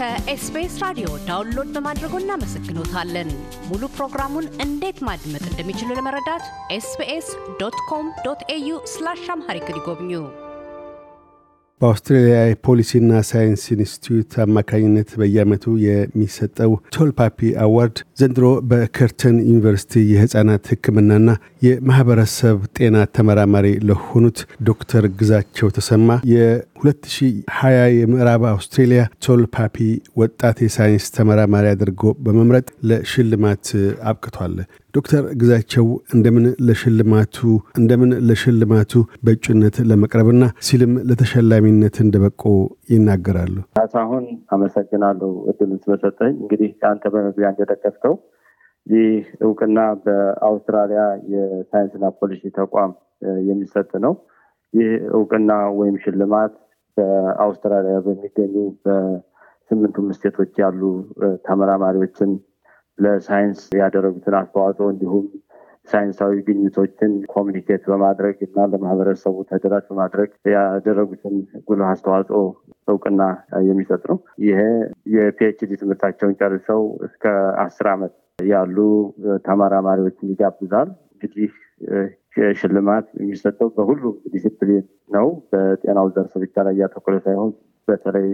ከ SBS ራዲዮ download በማድረጎ እናመሰግኖታለን። ሙሉ ፕሮግራሙን እንዴት ማድመጥ እንደሚችሉ ለመረዳት SBS dot com dot au slash Amharic ይጎብኙ። በአውስትራሊያ የፖሊሲና ሳይንስ ኢንስቲትዩት አማካኝነት በየዓመቱ የሚሰጠው Tall Poppy Award ዘንድሮ በ Curtin ዩኒቨርሲቲ የህፃናት ሕክምናና የማህበረሰብ ጤና ተመራማሪ ለሆኑት ዶክተር ግዛቸው ተሰማ የ2020 የምዕራብ አውስትሬሊያ ቶልፓፒ ወጣት የሳይንስ ተመራማሪ አድርጎ በመምረጥ ለሽልማት አብቅቷል። ዶክተር ግዛቸው እንደምን ለሽልማቱ እንደምን ለሽልማቱ በእጩነት ለመቅረብና ሲልም ለተሸላሚነት እንደበቁ ይናገራሉ። አሁን አመሰግናለሁ እድሉን ስለሰጠኝ። እንግዲህ አንተ በመግቢያ እንደጠቀስከው ይህ እውቅና በአውስትራሊያ የሳይንስና ፖሊሲ ተቋም የሚሰጥ ነው። ይህ እውቅና ወይም ሽልማት በአውስትራሊያ በሚገኙ በስምንቱም state ኦች ያሉ ተመራማሪዎችን ለሳይንስ ያደረጉትን አስተዋጽኦ እንዲሁም ሳይንሳዊ ግኝቶችን communicate በማድረግ እና ለማህበረሰቡ ተደራሽ በማድረግ ያደረጉትን ጉልህ አስተዋጽኦ እውቅና የሚሰጥ ነው። ይሄ የ PhD ትምህርታቸውን ጨርሰው እስከ አስር ዓመት ያሉ ተመራማሪዎችን ይጋብዛል። እንግዲህ ሽልማት የሚሰጠው በሁሉም ዲሲፕሊን ነው። በጤናው ዘርፍ ብቻ ላይ እያተኮረ ሳይሆን በተለይ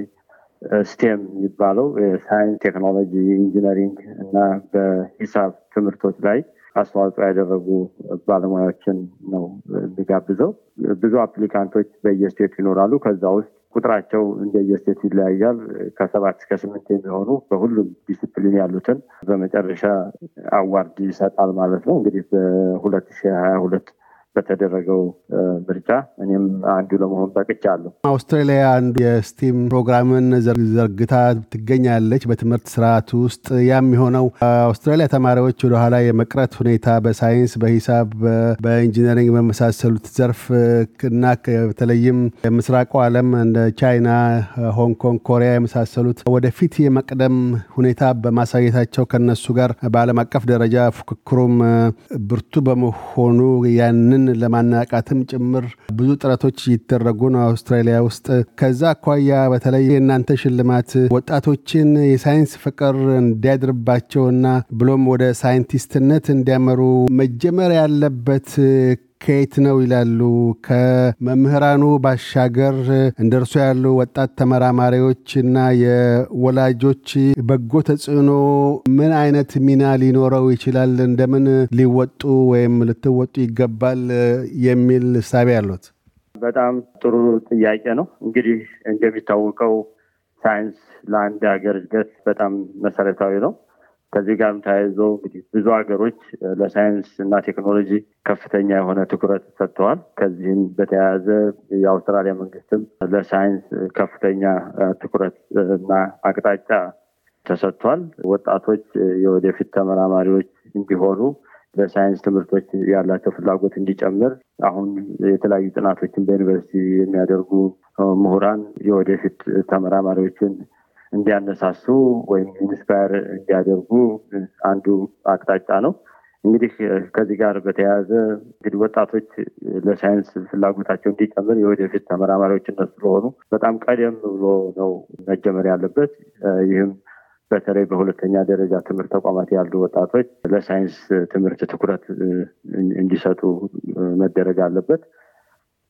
STEM የሚባለው የሳይንስ፣ ቴክኖሎጂ፣ engineering እና በሂሳብ ትምህርቶች ላይ አስተዋጽኦ ያደረጉ ባለሙያዎችን ነው የሚጋብዘው። ብዙ applicant ኦች በየ state ኡ ይኖራሉ። ከዛ ውስጥ ቁጥራቸው እንደየ state ኡ ይለያያል። ከሰባት እስከ ስምንት የሚሆኑ በሁሉም ዲስፕሊን ያሉትን በመጨረሻ award ይሰጣል ማለት ነው። እንግዲህ በሁለት ሺህ ሀያ ሁለት በተደረገው ምርጫ እኔም አንዱ ለመሆን በቅቻለሁ። አውስትራሊያ አንዱ የ STEM ፕሮግራምን ዘርግታ ትገኛለች በትምህርት ስርዓት ውስጥ። ያም የሆነው አውስትራሊያ ተማሪዎች ወደኋላ የመቅረት ሁኔታ በሳይንስ፣ በሂሳብ፣ በ engineering በመሳሰሉት ዘርፍ እና በተለይም የምስራቁ ዓለም እንደ ቻይና፣ ሆንግ ኮንግ፣ ኮሪያ የመሳሰሉት ወደፊት የመቅደም ሁኔታ በማሳየታቸው ከነሱ ጋር በዓለም አቀፍ ደረጃ ፉክክሩም ብርቱ በመሆኑ ያንን ለማነቃቃትም ጭምር ብዙ ጥረቶች ይደረጉ ነው አውስትራሊያ ውስጥ። ከዛ አኳያ በተለይ የእናንተ ሽልማት ወጣቶችን የሳይንስ ፍቅር እንዲያድርባቸውና ብሎም ወደ ሳይንቲስትነት እንዲያመሩ መጀመር ያለበት ከየት ነው ይላሉ? ከመምህራኑ ባሻገር እንደ እርሶ ያሉ ወጣት ተመራማሪዎች እና የወላጆች በጎ ተጽዕኖ ምን አይነት ሚና ሊኖረው ይችላል? እንደምን ሊወጡ ወይም ልትወጡ ይገባል የሚል እሳቤ አሉት? በጣም ጥሩ ጥያቄ ነው። እንግዲህ እንደሚታወቀው ሳይንስ ለአንድ ሀገር እድገት በጣም መሰረታዊ ነው። ከዚህ ጋርም ተያይዞ ብዙ ሀገሮች ለሳይንስ እና ቴክኖሎጂ ከፍተኛ የሆነ ትኩረት ሰጥተዋል። ከዚህም በተያያዘ የአውስትራሊያ መንግስትም ለሳይንስ ከፍተኛ ትኩረት እና አቅጣጫ ተሰጥቷል። ወጣቶች የወደፊት ተመራማሪዎች እንዲሆኑ በሳይንስ ትምህርቶች ያላቸው ፍላጎት እንዲጨምር አሁን የተለያዩ ጥናቶችን በዩኒቨርሲቲ የሚያደርጉ ምሁራን የወደፊት ተመራማሪዎችን እንዲያነሳሱ ወይም inspire እንዲያደርጉ አንዱ አቅጣጫ ነው። እንግዲህ ከዚህ ጋር በተያያዘ እንግዲህ ወጣቶች ለሳይንስ ፍላጎታቸው እንዲጨምር የወደፊት ተመራማሪዎች እነሱ ስለሆኑ በጣም ቀደም ብሎ ነው መጀመር ያለበት። ይህም በተለይ በሁለተኛ ደረጃ ትምህርት ተቋማት ያሉ ወጣቶች ለሳይንስ ትምህርት ትኩረት እንዲሰጡ መደረግ አለበት።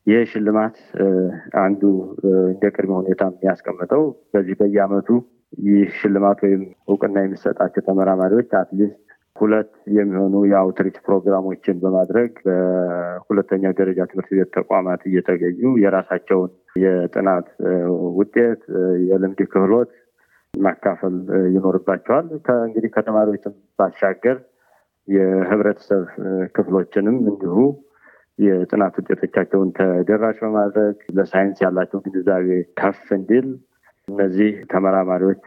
ይህ ሽልማት አንዱ እንደ ቅድመ ሁኔታ የሚያስቀምጠው በዚህ በየዓመቱ ይህ ሽልማት ወይም እውቅና የሚሰጣቸው ተመራማሪዎች at least ሁለት የሚሆኑ የ outreach ፕሮግራሞችን በማድረግ በሁለተኛ ደረጃ ትምህርት ቤት ተቋማት እየተገኙ የራሳቸውን የጥናት ውጤት፣ የልምድ ክህሎት ማካፈል ይኖርባቸዋል። እንግዲህ ከተማሪዎችም ባሻገር የህብረተሰብ ክፍሎችንም እንዲሁ የጥናት ውጤቶቻቸውን ተደራሽ በማድረግ ለሳይንስ ያላቸው ግንዛቤ ከፍ እንዲል እነዚህ ተመራማሪዎች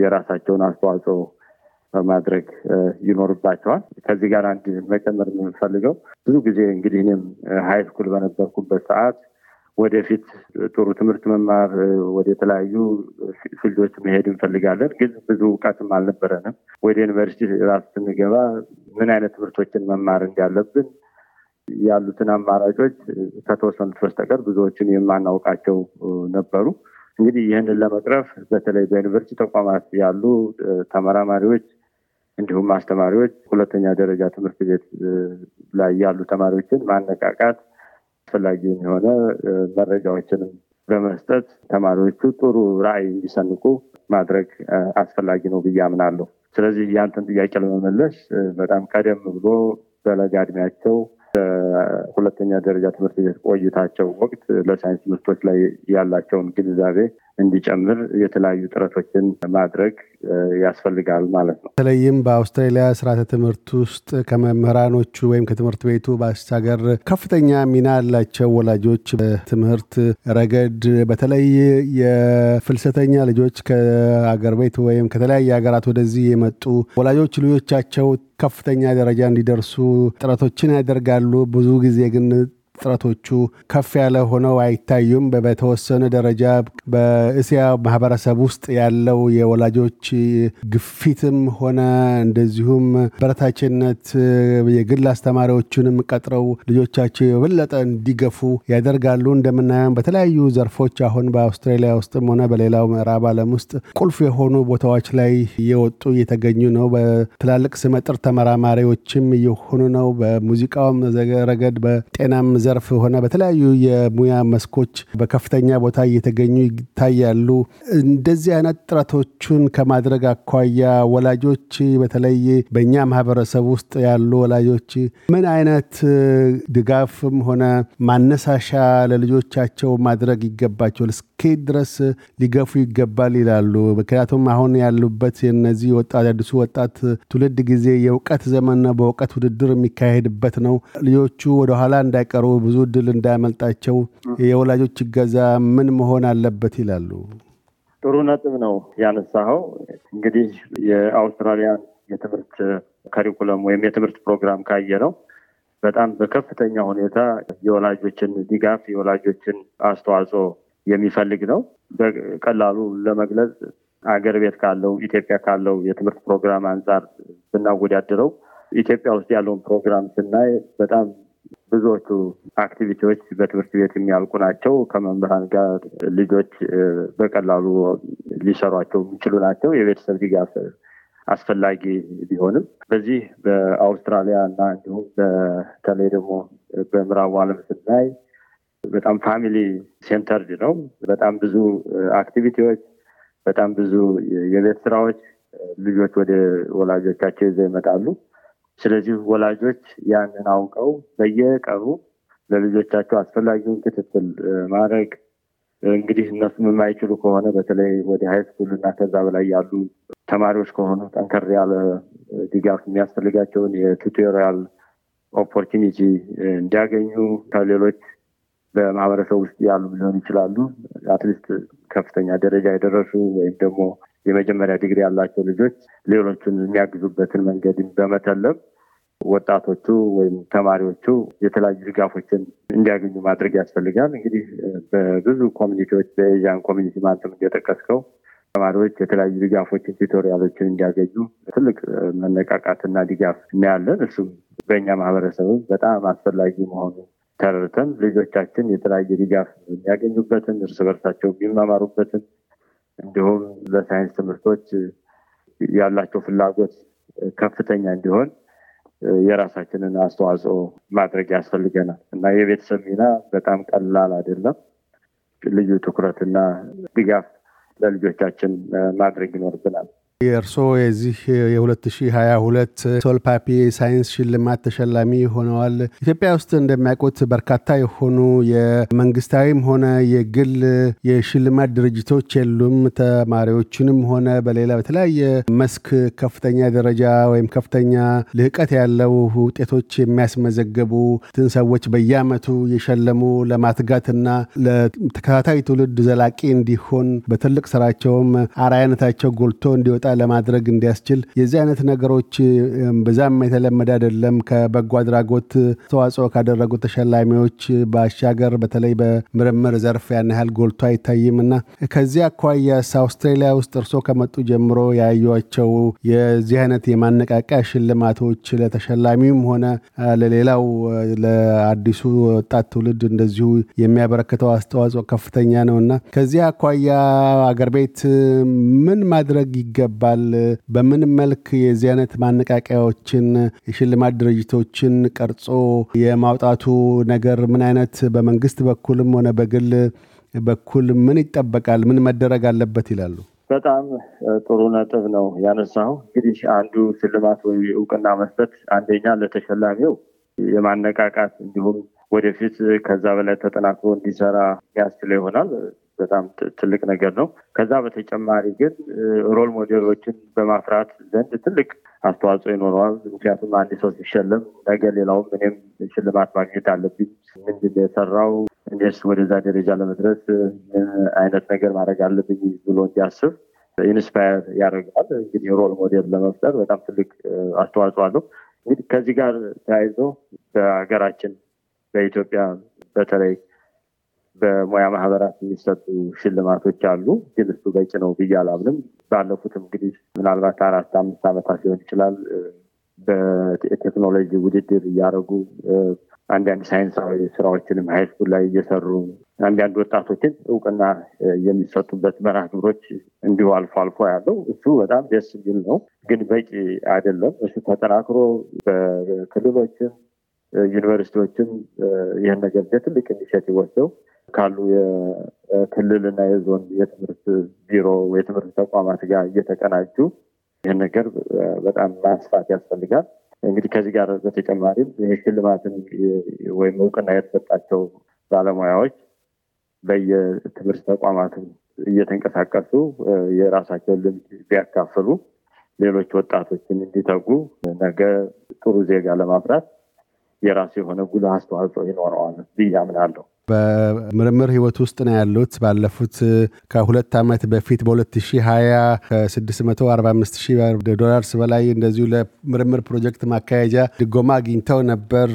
የራሳቸውን አስተዋጽኦ ማድረግ ይኖርባቸዋል። ከዚህ ጋር አንድ መጨመር የምንፈልገው ብዙ ጊዜ እንግዲህ እኔም high school በነበርኩበት ሰዓት ወደፊት ጥሩ ትምህርት መማር ወደ የተለያዩ field ኦች መሄድ እንፈልጋለን፣ ግን ብዙ እውቀትም አልነበረንም። ወደ ዩኒቨርሲቲ ራሱ ስንገባ ምን አይነት ትምህርቶችን መማር እንዳለብን ያሉትን አማራጮች ከተወሰኑት በስተቀር ብዙዎችን የማናውቃቸው ነበሩ። እንግዲህ ይህንን ለመቅረፍ በተለይ በዩኒቨርሲቲ ተቋማት ያሉ ተመራማሪዎች እንዲሁም አስተማሪዎች ሁለተኛ ደረጃ ትምህርት ቤት ላይ ያሉ ተማሪዎችን ማነቃቃት አስፈላጊ የሆነ መረጃዎችንም በመስጠት ተማሪዎቹ ጥሩ ራዕይ እንዲሰንቁ ማድረግ አስፈላጊ ነው ብዬ አምናለሁ። ስለዚህ ያንተን ጥያቄ ለመመለስ በጣም ቀደም ብሎ በለጋ እድሜያቸው በሁለተኛ ደረጃ ትምህርት ቤት ቆይታቸው ወቅት ለሳይንስ ትምህርቶች ላይ ያላቸውን ግንዛቤ እንዲጨምር የተለያዩ ጥረቶችን ማድረግ ያስፈልጋል ማለት ነው። በተለይም በአውስትራሊያ ስርዓተ ትምህርት ውስጥ ከመምህራኖቹ ወይም ከትምህርት ቤቱ ባሻገር ከፍተኛ ሚና ያላቸው ወላጆች በትምህርት ረገድ በተለይ የፍልሰተኛ ልጆች ከአገር ቤት ወይም ከተለያየ ሀገራት ወደዚህ የመጡ ወላጆች ልጆቻቸው ከፍተኛ ደረጃ እንዲደርሱ ጥረቶችን ያደርጋሉ። ብዙ ጊዜ ግን ጥረቶቹ ከፍ ያለ ሆነው አይታዩም። በተወሰነ ደረጃ በእስያ ማህበረሰብ ውስጥ ያለው የወላጆች ግፊትም ሆነ እንደዚሁም በረታችነት የግል አስተማሪዎቹንም ቀጥረው ልጆቻቸው የበለጠ እንዲገፉ ያደርጋሉ። እንደምናየው በተለያዩ ዘርፎች አሁን በአውስትራሊያ ውስጥም ሆነ በሌላው ምዕራብ ዓለም ውስጥ ቁልፍ የሆኑ ቦታዎች ላይ እየወጡ እየተገኙ ነው። በትላልቅ ስመጥር ተመራማሪዎችም እየሆኑ ነው። በሙዚቃውም ረገድ በጤናም ዘርፍ ሆነ በተለያዩ የሙያ መስኮች በከፍተኛ ቦታ እየተገኙ ይታያሉ። እንደዚህ አይነት ጥረቶቹን ከማድረግ አኳያ ወላጆች በተለይ በእኛ ማህበረሰብ ውስጥ ያሉ ወላጆች ምን አይነት ድጋፍም ሆነ ማነሳሻ ለልጆቻቸው ማድረግ ይገባቸዋል? እስከየት ድረስ ሊገፉ ይገባል ይላሉ? ምክንያቱም አሁን ያሉበት የነዚህ ወጣት አዲሱ ወጣት ትውልድ ጊዜ የእውቀት ዘመን ነው። በእውቀት ውድድር የሚካሄድበት ነው። ልጆቹ ወደኋላ እንዳይቀሩ ብዙ እድል እንዳያመልጣቸው የወላጆች እገዛ ምን መሆን አለበት ይላሉ? ጥሩ ነጥብ ነው ያነሳኸው። እንግዲህ የአውስትራሊያን የትምህርት ከሪኩለም ወይም የትምህርት ፕሮግራም ካየ ነው በጣም በከፍተኛ ሁኔታ የወላጆችን ድጋፍ የወላጆችን አስተዋጽኦ የሚፈልግ ነው። በቀላሉ ለመግለጽ አገር ቤት ካለው ኢትዮጵያ ካለው የትምህርት ፕሮግራም አንጻር ብናወዳድረው ኢትዮጵያ ውስጥ ያለውን ፕሮግራም ስናይ በጣም ብዙዎቹ አክቲቪቲዎች በትምህርት ቤት የሚያልቁ ናቸው። ከመምህራን ጋር ልጆች በቀላሉ ሊሰሯቸው የሚችሉ ናቸው። የቤተሰብ ድጋፍ አስፈላጊ ቢሆንም በዚህ በአውስትራሊያ እና እንዲሁም በተለይ ደግሞ በምዕራቡ ዓለም ስናይ በጣም family centered ነው። በጣም ብዙ activity ዎች፣ በጣም ብዙ የቤት ስራዎች ልጆች ወደ ወላጆቻቸው ይዘው ይመጣሉ። ስለዚህ ወላጆች ያንን አውቀው በየቀኑ ለልጆቻቸው አስፈላጊውን ክትትል ማድረግ እንግዲህ እነሱም የማይችሉ ከሆነ በተለይ ወደ high school እና ከዛ በላይ ያሉ ተማሪዎች ከሆኑ ጠንከር ያለ ድጋፍ የሚያስፈልጋቸውን የ tutorial opportunity እንዲያገኙ ከሌሎች በማህበረሰብ ውስጥ ያሉ ሊሆኑ ይችላሉ። at least ከፍተኛ ደረጃ የደረሱ ወይም ደግሞ የመጀመሪያ ዲግሪ ያላቸው ልጆች ሌሎቹን የሚያግዙበትን መንገድ በመተለም ወጣቶቹ ወይም ተማሪዎቹ የተለያዩ ድጋፎችን እንዲያገኙ ማድረግ ያስፈልጋል። እንግዲህ በብዙ community ዎች በ Asian community ማለትም እንደጠቀስከው ተማሪዎች የተለያዩ ድጋፎችን፣ tutorial ኦችን እንዲያገኙ ትልቅ መነቃቃትና ድጋፍ እናያለን። እሱም በእኛ ማህበረሰብም በጣም አስፈላጊ መሆኑ ተረድተን ልጆቻችን የተለያየ ድጋፍ የሚያገኙበትን እርስ በርሳቸው የሚማማሩበትን እንዲሁም ለሳይንስ ትምህርቶች ያላቸው ፍላጎት ከፍተኛ እንዲሆን የራሳችንን አስተዋጽኦ ማድረግ ያስፈልገናል እና የቤተሰብ ሚና በጣም ቀላል አይደለም። ልዩ ትኩረትና ድጋፍ ለልጆቻችን ማድረግ ይኖርብናል። የእርስዎ የዚህ የ2022 ሶል ፓፒ ሳይንስ ሽልማት ተሸላሚ ሆነዋል። ኢትዮጵያ ውስጥ እንደሚያውቁት በርካታ የሆኑ የመንግስታዊም ሆነ የግል የሽልማት ድርጅቶች የሉም። ተማሪዎችንም ሆነ በሌላ በተለያየ መስክ ከፍተኛ ደረጃ ወይም ከፍተኛ ልህቀት ያለው ውጤቶች የሚያስመዘግቡትን ሰዎች በየአመቱ የሸለሙ ለማትጋትና ለተከታታይ ትውልድ ዘላቂ እንዲሆን በትልቅ ስራቸውም አርአያነታቸው ጎልቶ እንዲወጣ ለማድረግ እንዲያስችል የዚህ አይነት ነገሮች ብዛም የተለመደ አይደለም። ከበጎ አድራጎት ተዋጽኦ ካደረጉ ተሸላሚዎች ባሻገር በተለይ በምርምር ዘርፍ ያን ያህል ጎልቶ አይታይም እና ከዚህ አኳያስ አውስትራሊያ ውስጥ እርስዎ ከመጡ ጀምሮ ያዩቸው የዚህ አይነት የማነቃቂያ ሽልማቶች ለተሸላሚውም ሆነ ለሌላው ለአዲሱ ወጣት ትውልድ እንደዚሁ የሚያበረክተው አስተዋጽኦ ከፍተኛ ነው እና ከዚህ አኳያ አገር ቤት ምን ማድረግ ይገባል? በምን መልክ የዚህ አይነት ማነቃቂያዎችን የሽልማት ድርጅቶችን ቀርጾ የማውጣቱ ነገር ምን አይነት በመንግስት በኩልም ሆነ በግል በኩል ምን ይጠበቃል? ምን መደረግ አለበት ይላሉ? በጣም ጥሩ ነጥብ ነው ያነሳው። እንግዲህ አንዱ ሽልማት ወይ እውቅና መስጠት አንደኛ ለተሸላሚው የማነቃቃት እንዲሁም ወደፊት ከዛ በላይ ተጠናክሮ እንዲሰራ ያስችለው ይሆናል። በጣም ትልቅ ነገር ነው። ከዛ በተጨማሪ ግን role model ኦችን በማፍራት ዘንድ ትልቅ አስተዋጽኦ ይኖረዋል። ምክንያቱም አንድ ሰው ሲሸለም ነገ ሌላውም እኔም ሽልማት ማግኘት አለብኝ፣ ምንድን የሰራው እኔስ ወደዛ ደረጃ ለመድረስ ምን አይነት ነገር ማድረግ አለብኝ ብሎ እንዲያስብ inspire ያደርገዋል። እንግዲህ role model ለመፍጠር በጣም ትልቅ አስተዋጽኦ አለው። እንግዲህ ከዚህ ጋር ተያይዞ በሀገራችን በኢትዮጵያ በተለይ በሙያ ማህበራት የሚሰጡ ሽልማቶች አሉ። ግን እሱ በቂ ነው ብዬ አላምንም። ባለፉትም እንግዲህ ምናልባት አራት አምስት ዓመታት ሊሆን ይችላል በቴክኖሎጂ ውድድር እያደረጉ አንዳንድ ሳይንሳዊ ስራዎችንም ሃይስኩል ላይ እየሰሩ አንዳንድ ወጣቶችን እውቅና የሚሰጡበት መርሃ ግብሮች እንዲሁ አልፎ አልፎ ያለው እሱ በጣም ደስ የሚል ነው። ግን በቂ አይደለም። እሱ ተጠናክሮ በክልሎችም ዩኒቨርሲቲዎችም ይህን ነገር ትልቅ initiative ወስደው ካሉ የክልልና የዞን የትምህርት ቢሮ የትምህርት ተቋማት ጋር እየተቀናጁ ይህን ነገር በጣም ማስፋት ያስፈልጋል። እንግዲህ ከዚህ ጋር በተጨማሪም ይህ ሽልማትን ወይም እውቅና የተሰጣቸው ባለሙያዎች በየትምህርት ተቋማት እየተንቀሳቀሱ የራሳቸውን ልምድ ቢያካፍሉ ሌሎች ወጣቶችን እንዲተጉ ነገ ጥሩ ዜጋ ለማፍራት የራሱ የሆነ ጉልህ አስተዋጽኦ ይኖረዋል ብዬ አምናለሁ። በምርምር ህይወት ውስጥ ነው ያሉት። ባለፉት ከሁለት ዓመት በፊት በ2020 ከ645 ሺህ ዶላርስ በላይ እንደዚሁ ለምርምር ፕሮጀክት ማካሄጃ ድጎማ አግኝተው ነበር።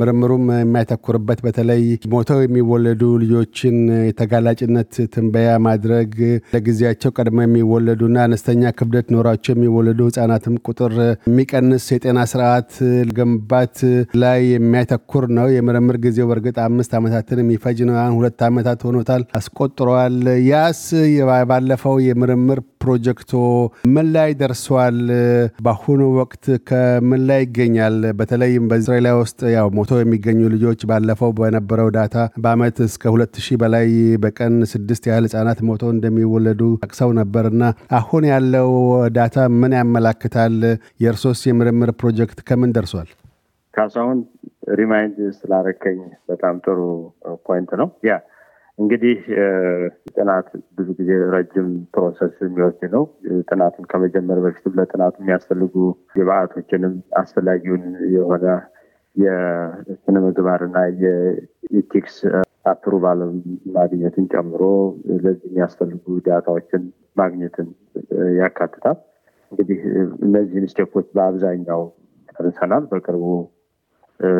ምርምሩም የሚያተኩርበት በተለይ ሞተው የሚወለዱ ልጆችን የተጋላጭነት ትንበያ ማድረግ፣ ለጊዜያቸው ቀድሞ የሚወለዱና አነስተኛ ክብደት ኖሯቸው የሚወለዱ ህጻናትም ቁጥር የሚቀንስ የጤና ስርዓት ገንባት ላይ የሚያተኩር ነው። የምርምር ጊዜው በእርግጥ አምስት ዓመታት ዓመታትን የሚፈጅ ነው። ሁለት ዓመታት ሆኖታል አስቆጥረዋል። ያስ ባለፈው የምርምር ፕሮጀክቶ ምን ላይ ደርሷል? በአሁኑ ወቅት ከምን ላይ ይገኛል? በተለይም በእስራኤል ውስጥ ያው ሞተው የሚገኙ ልጆች ባለፈው በነበረው ዳታ በአመት እስከ ሁለት ሺህ በላይ በቀን ስድስት ያህል ህጻናት ሞተው እንደሚወለዱ ጠቅሰው ነበር እና አሁን ያለው data ምን ያመላክታል? የእርሶስ የምርምር ፕሮጀክት ከምን ደርሷል? ካሳሁን remind ስላረከኝ በጣም ጥሩ point ነው። ያ እንግዲህ ጥናት ብዙ ጊዜ ረጅም process የሚወስድ ነው። ጥናቱን ከመጀመር በፊትም ለጥናቱ የሚያስፈልጉ ግብአቶችንም አስፈላጊውን የሆነ የስነ ምግባርና የ ethics approval ማግኘትን ጨምሮ ለዚህ የሚያስፈልጉ data ዎችን ማግኘትን ያካትታል። እንግዲህ እነዚህን step ኦች በአብዛኛው ጨርሰናል። በቅርቡ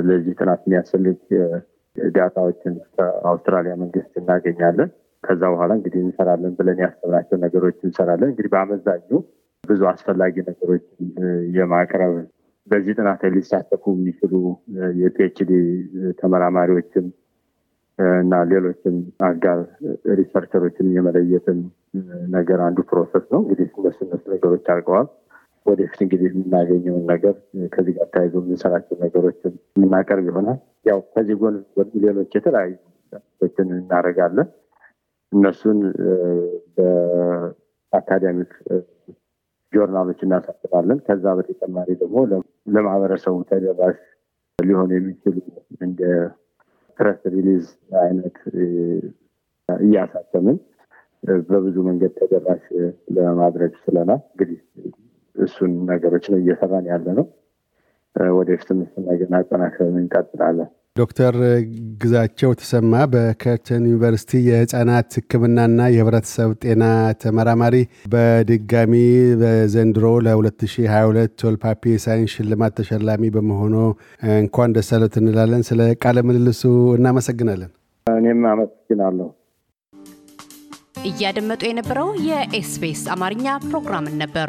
ለዚህ ጥናት የሚያስፈልግ data ዎችን ከአውስትራሊያ መንግስት እናገኛለን። ከዛ በኋላ እንግዲህ እንሰራለን ብለን ያሰብናቸው ነገሮች እንሰራለን። እንግዲህ በአመዛኙ ብዙ አስፈላጊ ነገሮችን የማቅረብ በዚህ ጥናት ላይ ሊሳተፉ የሚችሉ የ PhD ተመራማሪዎችን እና ሌሎችን አጋር researcher ኦችን የመለየትን ነገር አንዱ process ነው። እንግዲህ እነሱ እነሱ ነገሮች አድርገዋል። ወደፊት እንግዲህ የምናገኘውን ነገር ከዚህ ጋር ተያይዞ የምንሰራቸው ነገሮችን የምናቀርብ ይሆናል። ያው ከዚህ ጎን ሌሎች የተለያዩ ችን እናደርጋለን። እነሱን በ academic journal ኦች እናሳትማለን። ከዛ በተጨማሪ ደግሞ ለማህበረሰቡ ተደራሽ ሊሆኑ የሚችሉ እንደ press release አይነት እያሳተምን በብዙ መንገድ ተደራሽ ለማድረግ ችለናል። እንግዲህ እሱን ነገሮች ነው እየሰራን ያለ ነው። ወደፊትም እሱን ነገር አጠናክረን እንቀጥላለን። ዶክተር ግዛቸው ተሰማ በከርተን ዩኒቨርሲቲ የህፃናት ሕክምናና የህብረተሰብ ጤና ተመራማሪ፣ በድጋሚ በዘንድሮ ለ2022 ቶልፓፒ የሳይንስ ሽልማት ተሸላሚ በመሆኑ እንኳን ደስ አሎት እንላለን። ስለ ቃለ ምልልሱ እናመሰግናለን። እኔም አመሰግናለሁ። እያደመጡ የነበረው የኤስቢኤስ አማርኛ ፕሮግራምን ነበር።